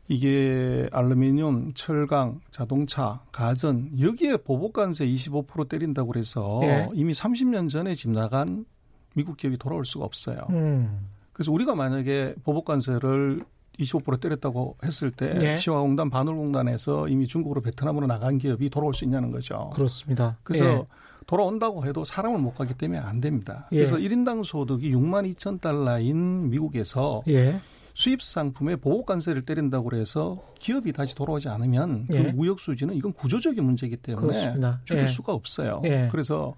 이게 알루미늄, 철강, 자동차, 가전 여기에 보복 관세 25% 때린다고 그래서 예. 이미 30년 전에 집 나간 미국 기업이 돌아올 수가 없어요. 음, 그래서 우리가 만약에 보복 관세를 25% 때렸다고 했을 때 예. 시화공단, 반울공단에서 이미 중국으로 베트남으로 나간 기업이 돌아올 수 있냐는 거죠. 그렇습니다. 그래서 예. 돌아온다고 해도 사람을 못 가기 때문에 안 됩니다. 예. 그래서 1인당 소득이 6만 2천 달러인 미국에서 예. 수입 상품에 보호 관세를 때린다고 그래서 기업이 다시 돌아오지 않으면 예. 그 무역 수지는 이건 구조적인 문제이기 때문에 그렇습니다. 줄일 예. 수가 없어요. 예. 그래서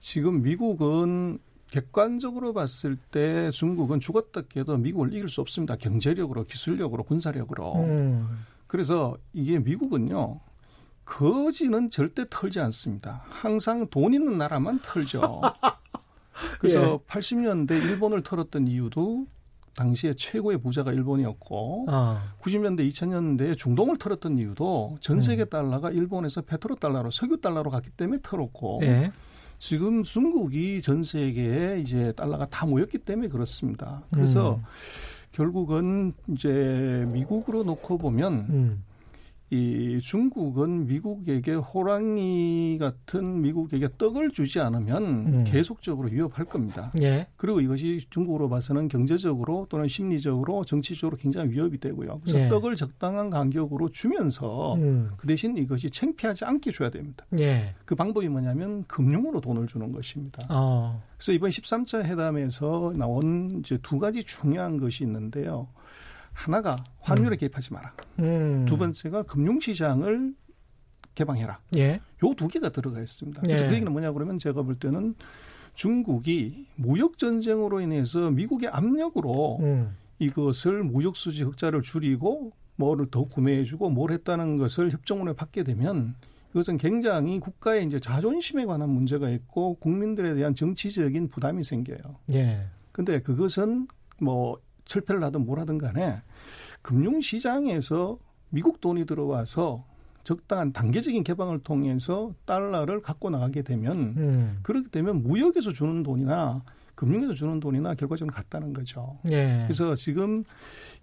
지금 미국은 객관적으로 봤을 때 중국은 죽었다 깨도 미국을 이길 수 없습니다. 경제력으로, 기술력으로, 군사력으로. 음, 그래서 이게 미국은요. 거지는 절대 털지 않습니다. 항상 돈 있는 나라만 털죠. 그래서 80년대 일본을 털었던 이유도 당시에 최고의 부자가 일본이었고 아, 90년대 2000년대에 중동을 털었던 이유도 전 음. 세계 달러가 일본에서 페트로 달러로 석유 달러로 갔기 때문에 털었고 예. 지금 중국이 전 세계에 이제 달러가 다 모였기 때문에 그렇습니다. 그래서 음. 결국은 이제 미국으로 놓고 보면 음, 이 중국은 미국에게 호랑이 같은 미국에게 떡을 주지 않으면 음. 계속적으로 위협할 겁니다. 예. 그리고 이것이 중국으로 봐서는 경제적으로 또는 심리적으로 정치적으로 굉장히 위협이 되고요. 그래서 예. 떡을 적당한 간격으로 주면서 음, 그 대신 이것이 창피하지 않게 줘야 됩니다. 예. 그 방법이 뭐냐면 금융으로 돈을 주는 것입니다. 어, 그래서 이번 13차 회담에서 나온 이제 두 가지 중요한 것이 있는데요. 하나가 환율에 개입하지 마라. 음. 두 번째가 금융시장을 개방해라. 예. 요두 개가 들어가 있습니다. 그래서 네. 그 얘기는 뭐냐 그러면 제가 볼 때는 중국이 무역 전쟁으로 인해서 미국의 압력으로 음, 이것을 무역 수지 흑자를 줄이고 뭐를 더 구매해주고 뭘 했다는 것을 협정문을 받게 되면 이것은 굉장히 국가의 이제 자존심에 관한 문제가 있고 국민들에 대한 정치적인 부담이 생겨요. 예. 근데 그것은 뭐 철폐를 하든 뭘 하든 간에 금융시장에서 미국 돈이 들어와서 적당한 단계적인 개방을 통해서 달러를 갖고 나가게 되면 음, 그렇게 되면 무역에서 주는 돈이나 금융에서 주는 돈이나 결과적으로 같다는 거죠. 예. 그래서 지금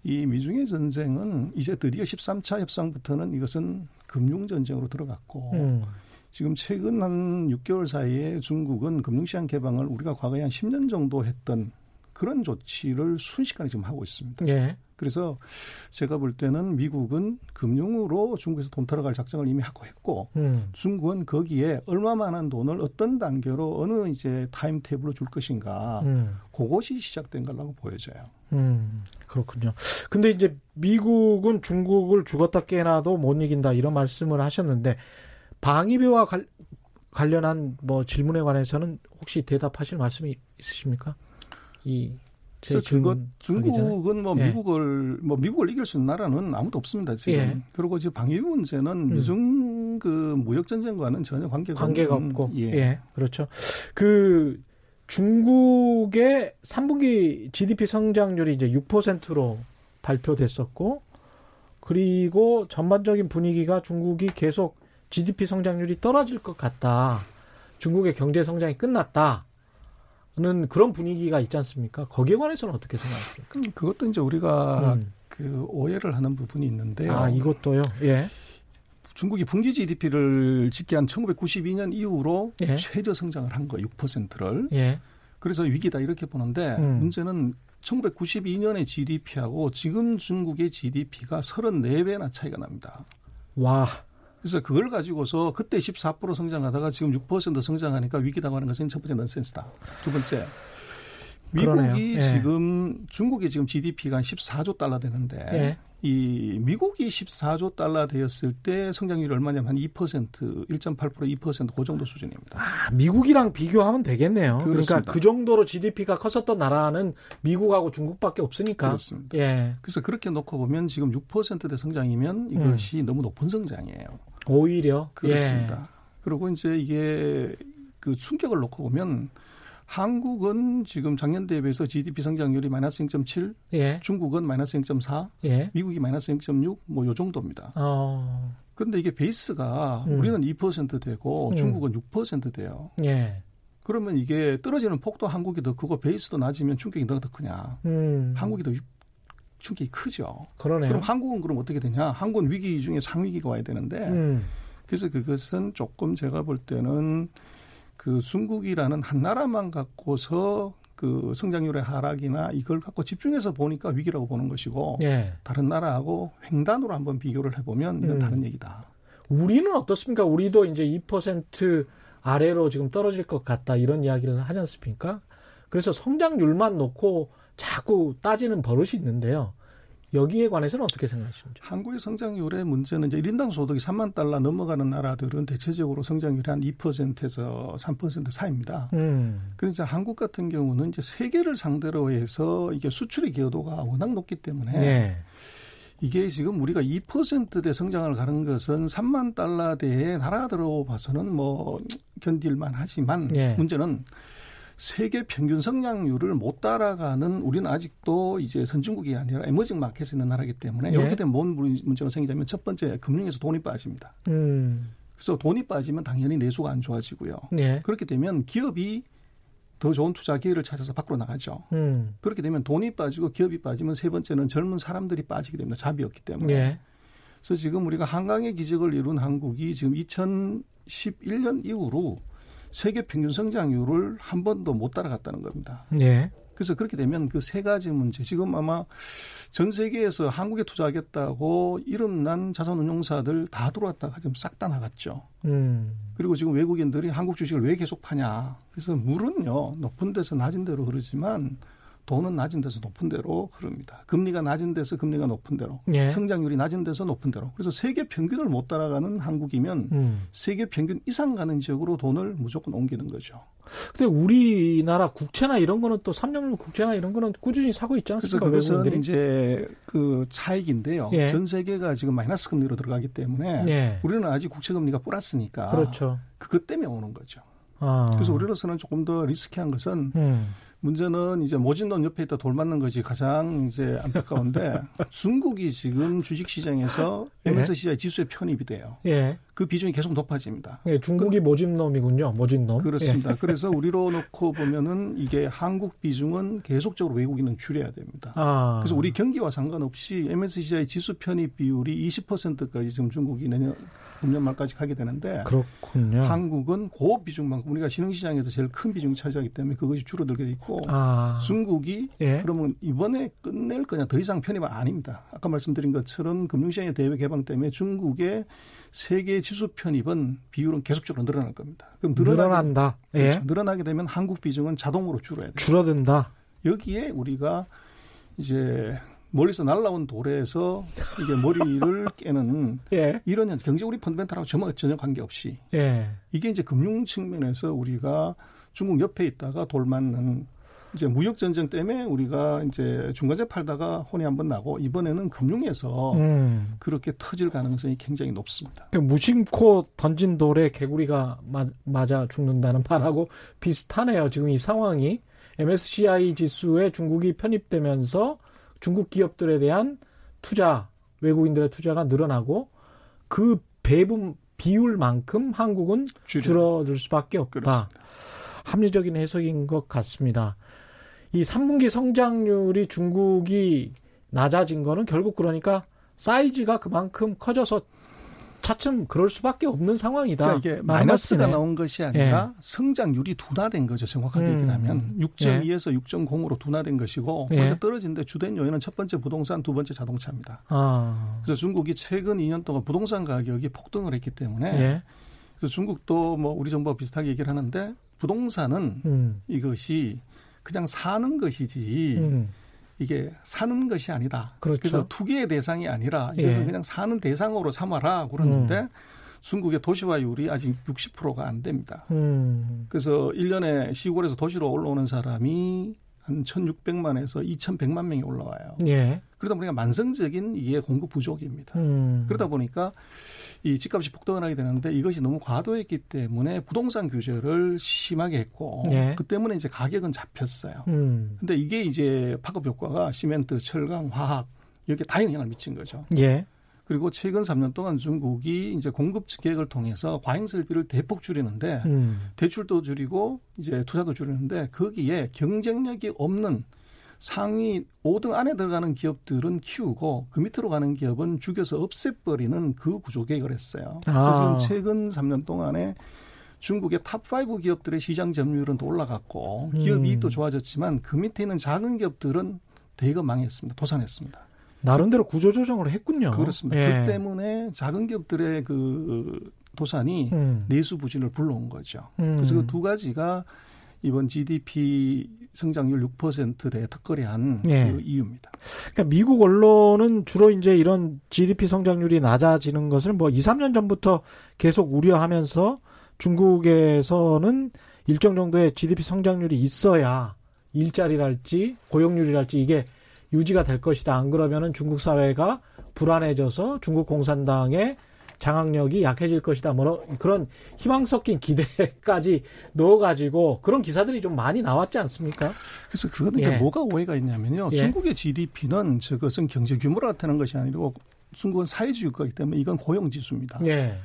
이 미중의 전쟁은 이제 드디어 13차 협상부터는 이것은 금융 전쟁으로 들어갔고 음, 지금 최근 한 6개월 사이에 중국은 금융시장 개방을 우리가 과거에 한 10년 정도 했던 그런 조치를 순식간에 지금 하고 있습니다. 예. 그래서 제가 볼 때는 미국은 금융으로 중국에서 돈 털어갈 작정을 이미 하고 했고 음, 중국은 거기에 얼마만한 돈을 어떤 단계로 어느 이제 타임 테이블로 줄 것인가 음. 그것이 시작된 거라고 보여져요. 음, 그렇군요. 근데 이제 미국은 중국을 죽었다 깨나도 못 이긴다 이런 말씀을 하셨는데 방위비와 관, 관련한 뭐 질문에 관해서는 혹시 대답하실 말씀이 있으십니까? 이제 그래서 그것. 중국은 뭐 예. 미국을 뭐 미국을 이길 수 있는 나라는 아무도 없습니다 지금. 예. 그리고 지금 방위비 문제는 미중 그 무역 전쟁과는 전혀 관계가 관계가 없는, 없고 예. 예. 그렇죠. 그 중국의 3분기 GDP 성장률이 이제 6%로 발표됐었고 그리고 전반적인 분위기가 중국이 계속 GDP 성장률이 떨어질 것 같다. 중국의 경제 성장이 끝났다. 는 그런 분위기가 있지 않습니까? 거기에 관해서는 어떻게 생각하십니까? 그것도 이제 우리가 음. 그 오해를 하는 부분이 있는데요. 아, 이것도요. 예. 중국이 분기 GDP를 집계한 1992년 이후로 예. 최저 성장을 한 거예요. 6%를. 예. 그래서 위기다 이렇게 보는데 음. 문제는 1992년의 GDP하고 지금 중국의 GDP가 34배나 차이가 납니다. 와. 그래서 그걸 가지고서 그때 14% 성장하다가 지금 6% 성장하니까 위기다고 하는 것은 첫 번째 넌센스다. 두 번째 미국이 예. 지금 중국이 지금 GDP가 한 14조 달러 되는데 예. 이 미국이 14조 달러 되었을 때 성장률이 얼마냐면 한 2%, 1.8% 2%그 정도 수준입니다. 아, 미국이랑 비교하면 되겠네요. 그러니까 그렇습니다. 그러니까 그 정도로 GDP가 컸었던 나라는 미국하고 중국밖에 없으니까. 그렇습니다. 예. 그래서 그렇게 놓고 보면 지금 6%대 성장이면 이것이 음. 너무 높은 성장이에요. 오히려 그렇습니다. 예. 그리고 이제 이게 그 충격을 놓고 보면 한국은 지금 작년 대비해서 GDP 성장률이 마이너스 0.7, 예. 중국은 마이너스 0.4, 예. 미국이 마이너스 0.6, 뭐 요 정도입니다. 어. 그런데 이게 베이스가 음. 우리는 2% 되고 음. 중국은 6% 돼요. 예. 그러면 이게 떨어지는 폭도 한국이 더 크고 베이스도 낮으면 충격이 더 크냐? 음. 한국이 더 충격이 크죠. 그러네요. 그럼 한국은 그럼 어떻게 되냐? 한국은 위기 중에 상위기가 와야 되는데 음. 그래서 그것은 조금 제가 볼 때는 그 중국이라는 한 나라만 갖고서 그 성장률의 하락이나 이걸 갖고 집중해서 보니까 위기라고 보는 것이고 예. 다른 나라하고 횡단으로 한번 비교를 해보면 이건 음. 다른 얘기다. 우리는 어떻습니까? 우리도 이제 2% 아래로 지금 떨어질 것 같다 이런 이야기를 하지 않습니까? 그래서 성장률만 놓고 자꾸 따지는 버릇이 있는데요. 여기에 관해서는 어떻게 생각하시는지? 한국의 성장률의 문제는 이제 1인당 소득이 3만 달러 넘어가는 나라들은 대체적으로 성장률이 한 2%에서 3% 사이입니다. 음. 이제 한국 같은 경우는 이제 세계를 상대로 해서 이게 수출의 기여도가 워낙 높기 때문에 네. 이게 지금 우리가 2%대 성장을 가는 것은 3만 달러대의 나라들로 봐서는 뭐 견딜만 하지만 네. 문제는 세계 평균 성장률을 못 따라가는 우리는 아직도 이제 선진국이 아니라 에머징 마켓에 있는 나라이기 때문에 예. 이렇게 되면 뭔 문제가 생기냐면 첫 번째 금융에서 돈이 빠집니다. 음. 그래서 돈이 빠지면 당연히 내수가 안 좋아지고요. 예. 그렇게 되면 기업이 더 좋은 투자 기회를 찾아서 밖으로 나가죠. 음. 그렇게 되면 돈이 빠지고 기업이 빠지면 세 번째는 젊은 사람들이 빠지게 됩니다. 잡이 없기 때문에. 예. 그래서 지금 우리가 한강의 기적을 이룬 한국이 지금 2011년 이후로 세계 평균 성장률을 한 번도 못 따라갔다는 겁니다. 네. 그래서 그렇게 되면 그 세 가지 문제 지금 아마 전 세계에서 한국에 투자하겠다고 이름난 자산운용사들 다 들어왔다가 지금 싹 다 나갔죠. 음. 그리고 지금 외국인들이 한국 주식을 왜 계속 파냐. 그래서 물은요 높은 데서 낮은 데로 흐르지만 돈은 낮은 데서 높은 데로 흐릅니다. 금리가 낮은 데서 금리가 높은 데로, 예. 성장률이 낮은 데서 높은 데로. 그래서 세계 평균을 못 따라가는 한국이면 음. 세계 평균 이상 가는 지역으로 돈을 무조건 옮기는 거죠. 근데 우리나라 국채나 이런 거는 또 삼년물 국채나 이런 거는 꾸준히 사고 있지 않습니까? 그래서 그것은 이제 그 차익인데요. 예. 전 세계가 지금 마이너스 금리로 들어가기 때문에 예. 우리는 아직 국채 금리가 플러스니까 그렇죠. 그것 때문에 오는 거죠. 아. 그래서 우리로서는 조금 더 리스키한 것은 음. 문제는 이제 모진돈 옆에 있다 돌 맞는 것이 가장 이제 안타까운데 중국이 지금 주식 시장에서 MSCI 예? 지수에 편입이 돼요. 예. 그 비중이 계속 높아집니다. 예, 중국이 그, 모진놈이군요. 모진놈. 그렇습니다. 예. 그래서 우리로 놓고 보면은 이게 한국 비중은 계속적으로 외국인은 줄여야 됩니다. 아. 그래서 우리 경기와 상관없이 MSCI 지수 편입 비율이 20%까지 지금 중국이 내년 금년 말까지 가게 되는데 그렇군요. 한국은 그 비중만큼 우리가 신흥시장에서 제일 큰 비중 차지하기 때문에 그것이 줄어들게 돼 있고 아. 중국이 예. 그러면 이번에 끝낼 거냐 더 이상 편입은 아닙니다. 아까 말씀드린 것처럼 금융시장의 대외 개방 때문에 중국의 세계 지수 편입은 비율은 계속적으로 늘어날 겁니다. 그럼 늘어난다. 예. 그렇죠. 늘어나게 되면 한국 비중은 자동으로 줄어야 돼요. 줄어든다. 여기에 우리가 이제 멀리서 날라온 돌에서 이게 머리를 깨는 예. 이런 경제 우리 펀드멘탈하고 전혀, 전혀 관계없이 예. 이게 이제 금융 측면에서 우리가 중국 옆에 있다가 돌 맞는 이제 무역 전쟁 때문에 우리가 이제 중간재 팔다가 혼이 한번 나고 이번에는 금융에서 음. 그렇게 터질 가능성이 굉장히 높습니다. 그 무심코 던진 돌에 개구리가 맞아 죽는다는 말하고 비슷하네요. 지금 이 상황이 MSCI 지수에 중국이 편입되면서 중국 기업들에 대한 투자, 외국인들의 투자가 늘어나고 그 배분 비율만큼 한국은 줄어들 수밖에 없다. 그렇습니다. 합리적인 해석인 것 같습니다. 이 3분기 성장률이 중국이 낮아진 거는 결국 그러니까 사이즈가 그만큼 커져서 차츰 그럴 수밖에 없는 상황이다. 그러니까 이게 마이너스가 나온 것이 아니라 예. 성장률이 둔화된 거죠. 정확하게 음. 얘기하면 6.2에서 예. 6.0으로 둔화된 것이고 예. 떨어진데 주된 요인은 첫 번째 부동산, 두 번째 자동차입니다. 아. 그래서 중국이 최근 2년 동안 부동산 가격이 폭등을 했기 때문에 예. 그래서 중국도 뭐 우리 정부와 비슷하게 얘기를 하는데 부동산은 음. 이것이 그냥 사는 것이지 음. 이게 사는 것이 아니다. 그렇죠. 그래서 투기의 대상이 아니라 이것을 예. 그냥 사는 대상으로 삼아라 그러는데 음. 중국의 도시화율이 아직 60%가 안 됩니다. 음. 그래서 1년에 시골에서 도시로 올라오는 사람이 한 1,600만에서 2,100만 명이 올라와요. 예. 그러다 보니까 만성적인 이게 공급 부족입니다. 음. 그러다 보니까 이 집값이 폭등을 하게 되는데 이것이 너무 과도했기 때문에 부동산 규제를 심하게 했고 예. 그 때문에 이제 가격은 잡혔어요. 음. 근데 이게 이제 파급 효과가 시멘트, 철강, 화학 여기에 다 영향을 미친 거죠. 예. 그리고 최근 3년 동안 중국이 이제 공급 계획을 통해서 과잉 설비를 대폭 줄이는데 음. 대출도 줄이고 이제 투자도 줄이는데 거기에 경쟁력이 없는 상위 5등 안에 들어가는 기업들은 키우고 그 밑으로 가는 기업은 죽여서 없애버리는 그 구조 계획을 했어요. 아. 그래서 지금 최근 3년 동안에 중국의 top 5 기업들의 시장 점유율은 더 올라갔고 기업 음. 이익도 좋아졌지만 그 밑에 있는 작은 기업들은 대거 망했습니다. 도산했습니다. 나름대로 구조조정을 했군요. 그렇습니다. 예. 그 때문에 작은 기업들의 그 도산이 음. 내수 부진을 불러온 거죠. 음. 그래서 그 두 가지가 이번 GDP 성장률 6%대에 턱걸이한 예. 그 이유입니다. 그러니까 미국 언론은 주로 이제 이런 GDP 성장률이 낮아지는 것을 뭐 2, 3년 전부터 계속 우려하면서 중국에서는 일정 정도의 GDP 성장률이 있어야 일자리랄지 고용률이랄지 이게 유지가 될 것이다. 안 그러면은 중국 사회가 불안해져서 중국 공산당의 장악력이 약해질 것이다. 뭐 그런 희망 섞인 기대까지 넣어가지고 그런 기사들이 좀 많이 나왔지 않습니까? 그래서 그거는 예. 이제 뭐가 오해가 있냐면요. 예. 중국의 GDP는 저것은 경제 규모로 나타나는 것이 아니고 중국은 사회주의 국가이기 때문에 이건 고용 지수입니다. 예.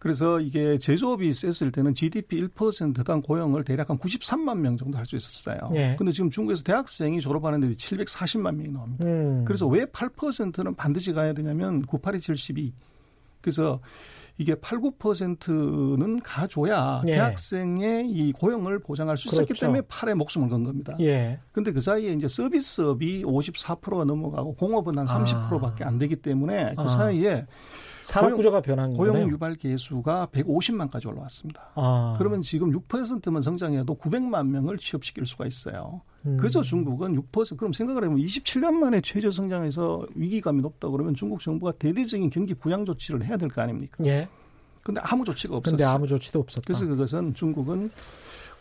그래서 이게 제조업이 셌을 때는 GDP 1%당 고용을 대략 한 93만 명 정도 할 수 있었어요. 예. 근데 지금 중국에서 대학생이 졸업하는데 740만 명이 나옵니다. 음. 그래서 왜 8%는 반드시 가야 되냐면 98이 72. 그래서 이게 8, 9%는 가줘야 예. 대학생의 이 고용을 보장할 수 있었기 그렇죠. 때문에 8에 목숨을 건 겁니다. 예. 근데 그 사이에 이제 서비스업이 54%가 넘어가고 공업은 한 30%밖에 아. 안 되기 때문에 그 아. 사이에 산업 구조가 변한 거예요. 고용 유발 개수가 150만까지 올라왔습니다. 아. 그러면 지금 6%만 성장해도 900만 명을 취업시킬 수가 있어요. 음. 그래서 중국은 6% 그럼 생각을 해보면 27년 만에 최저 성장해서 위기감이 높다 그러면 중국 정부가 대대적인 경기 부양 조치를 해야 될 거 아닙니까? 예. 근데 아무 조치가 없었어요. 근데 아무 조치도 없었다. 그래서 그것은 중국은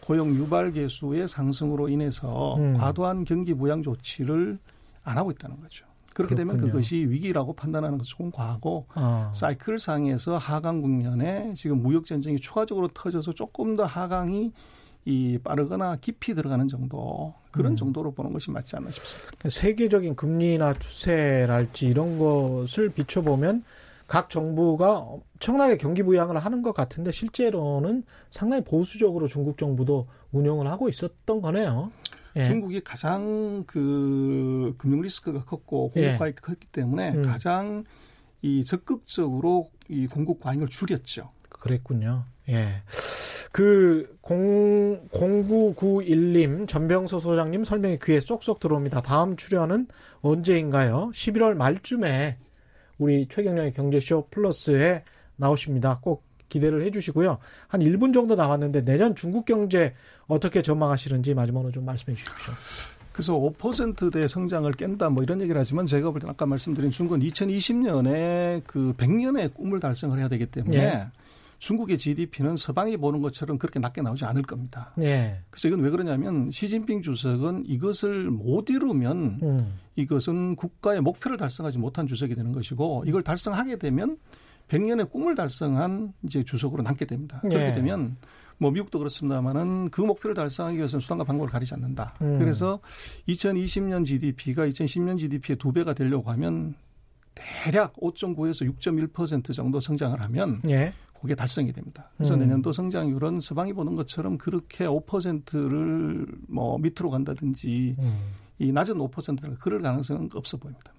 고용 유발 개수의 상승으로 인해서 음. 과도한 경기 부양 조치를 안 하고 있다는 거죠. 그렇게 그렇군요. 되면 그것이 위기라고 판단하는 것은 조금 과하고 아. 사이클 상에서 하강 국면에 지금 무역 전쟁이 추가적으로 터져서 조금 더 하강이 이 빠르거나 깊이 들어가는 정도 그런 음. 정도로 보는 것이 맞지 않나 싶습니다. 세계적인 금리나 추세랄지 이런 것을 비춰보면 각 정부가 엄청나게 경기 부양을 하는 것 같은데 실제로는 상당히 보수적으로 중국 정부도 운영을 하고 있었던 거네요. 예. 중국이 가장 그 금융 리스크가 컸고 공급 예. 과잉이 컸기 때문에 음. 가장 이 적극적으로 이 공급 과잉을 줄였죠. 그랬군요. 예. 그 0, 0991님 전병서 소장님 설명이 귀에 쏙쏙 들어옵니다. 다음 출연은 언제인가요? 11월 말쯤에 우리 최경영의 경제쇼 플러스에 나오십니다. 꼭 기대를 해주시고요. 한 1분 정도 남았는데 내년 중국 경제 어떻게 전망하시는지 마지막으로 좀 말씀해 주십시오. 그래서 5%대 성장을 깬다 뭐 이런 얘기를 하지만 제가 볼 때는 아까 말씀드린 중국은 2020년에 그 100년의 꿈을 달성을 해야 되기 때문에 예. 중국의 GDP는 서방이 보는 것처럼 그렇게 낮게 나오지 않을 겁니다. 예. 그래서 이건 왜 그러냐면 시진핑 주석은 이것을 못 이루면 음. 이것은 국가의 목표를 달성하지 못한 주석이 되는 것이고 이걸 달성하게 되면 100년의 꿈을 달성한 이제 주석으로 남게 됩니다. 예. 그렇게 되면 뭐 미국도 그렇습니다만은 그 목표를 달성하기 위해서는 수단과 방법을 가리지 않는다. 음. 그래서 2020년 GDP가 2010년 GDP의 두 배가 되려고 하면 대략 5.9에서 6.1% 정도 성장을 하면 예. 그게 달성이 됩니다. 그래서 음. 내년도 성장률은 서방이 보는 것처럼 그렇게 5%를 뭐 밑으로 간다든지 음. 이 낮은 5%를 그럴 가능성은 없어 보입니다.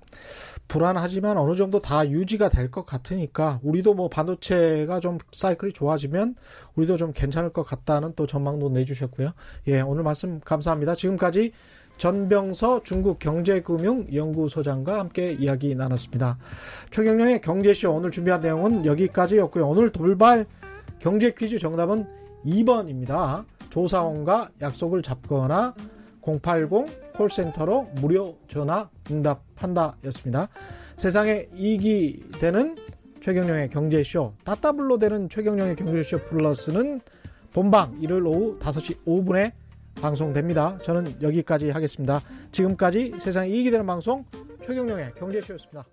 불안하지만 어느 정도 다 유지가 될 것 같으니까 우리도 뭐 반도체가 좀 사이클이 좋아지면 우리도 좀 괜찮을 것 같다는 또 전망도 내주셨고요. 예, 오늘 말씀 감사합니다. 지금까지 전병서 중국 경제금융연구소장과 함께 이야기 나눴습니다. 최경령의 경제쇼 오늘 준비한 내용은 여기까지였고요. 오늘 돌발 경제 퀴즈 정답은 2번입니다. 조사원과 약속을 잡거나 080 콜센터로 무료 전화 응답한다 였습니다. 세상에 이익이 되는 최경령의 경제쇼 따따블로 되는 최경령의 경제쇼 플러스는 본방 일요일 오후 5시 5분에 방송됩니다. 저는 여기까지 하겠습니다. 지금까지 세상에 이익이 되는 방송 최경령의 경제쇼였습니다.